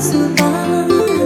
走吧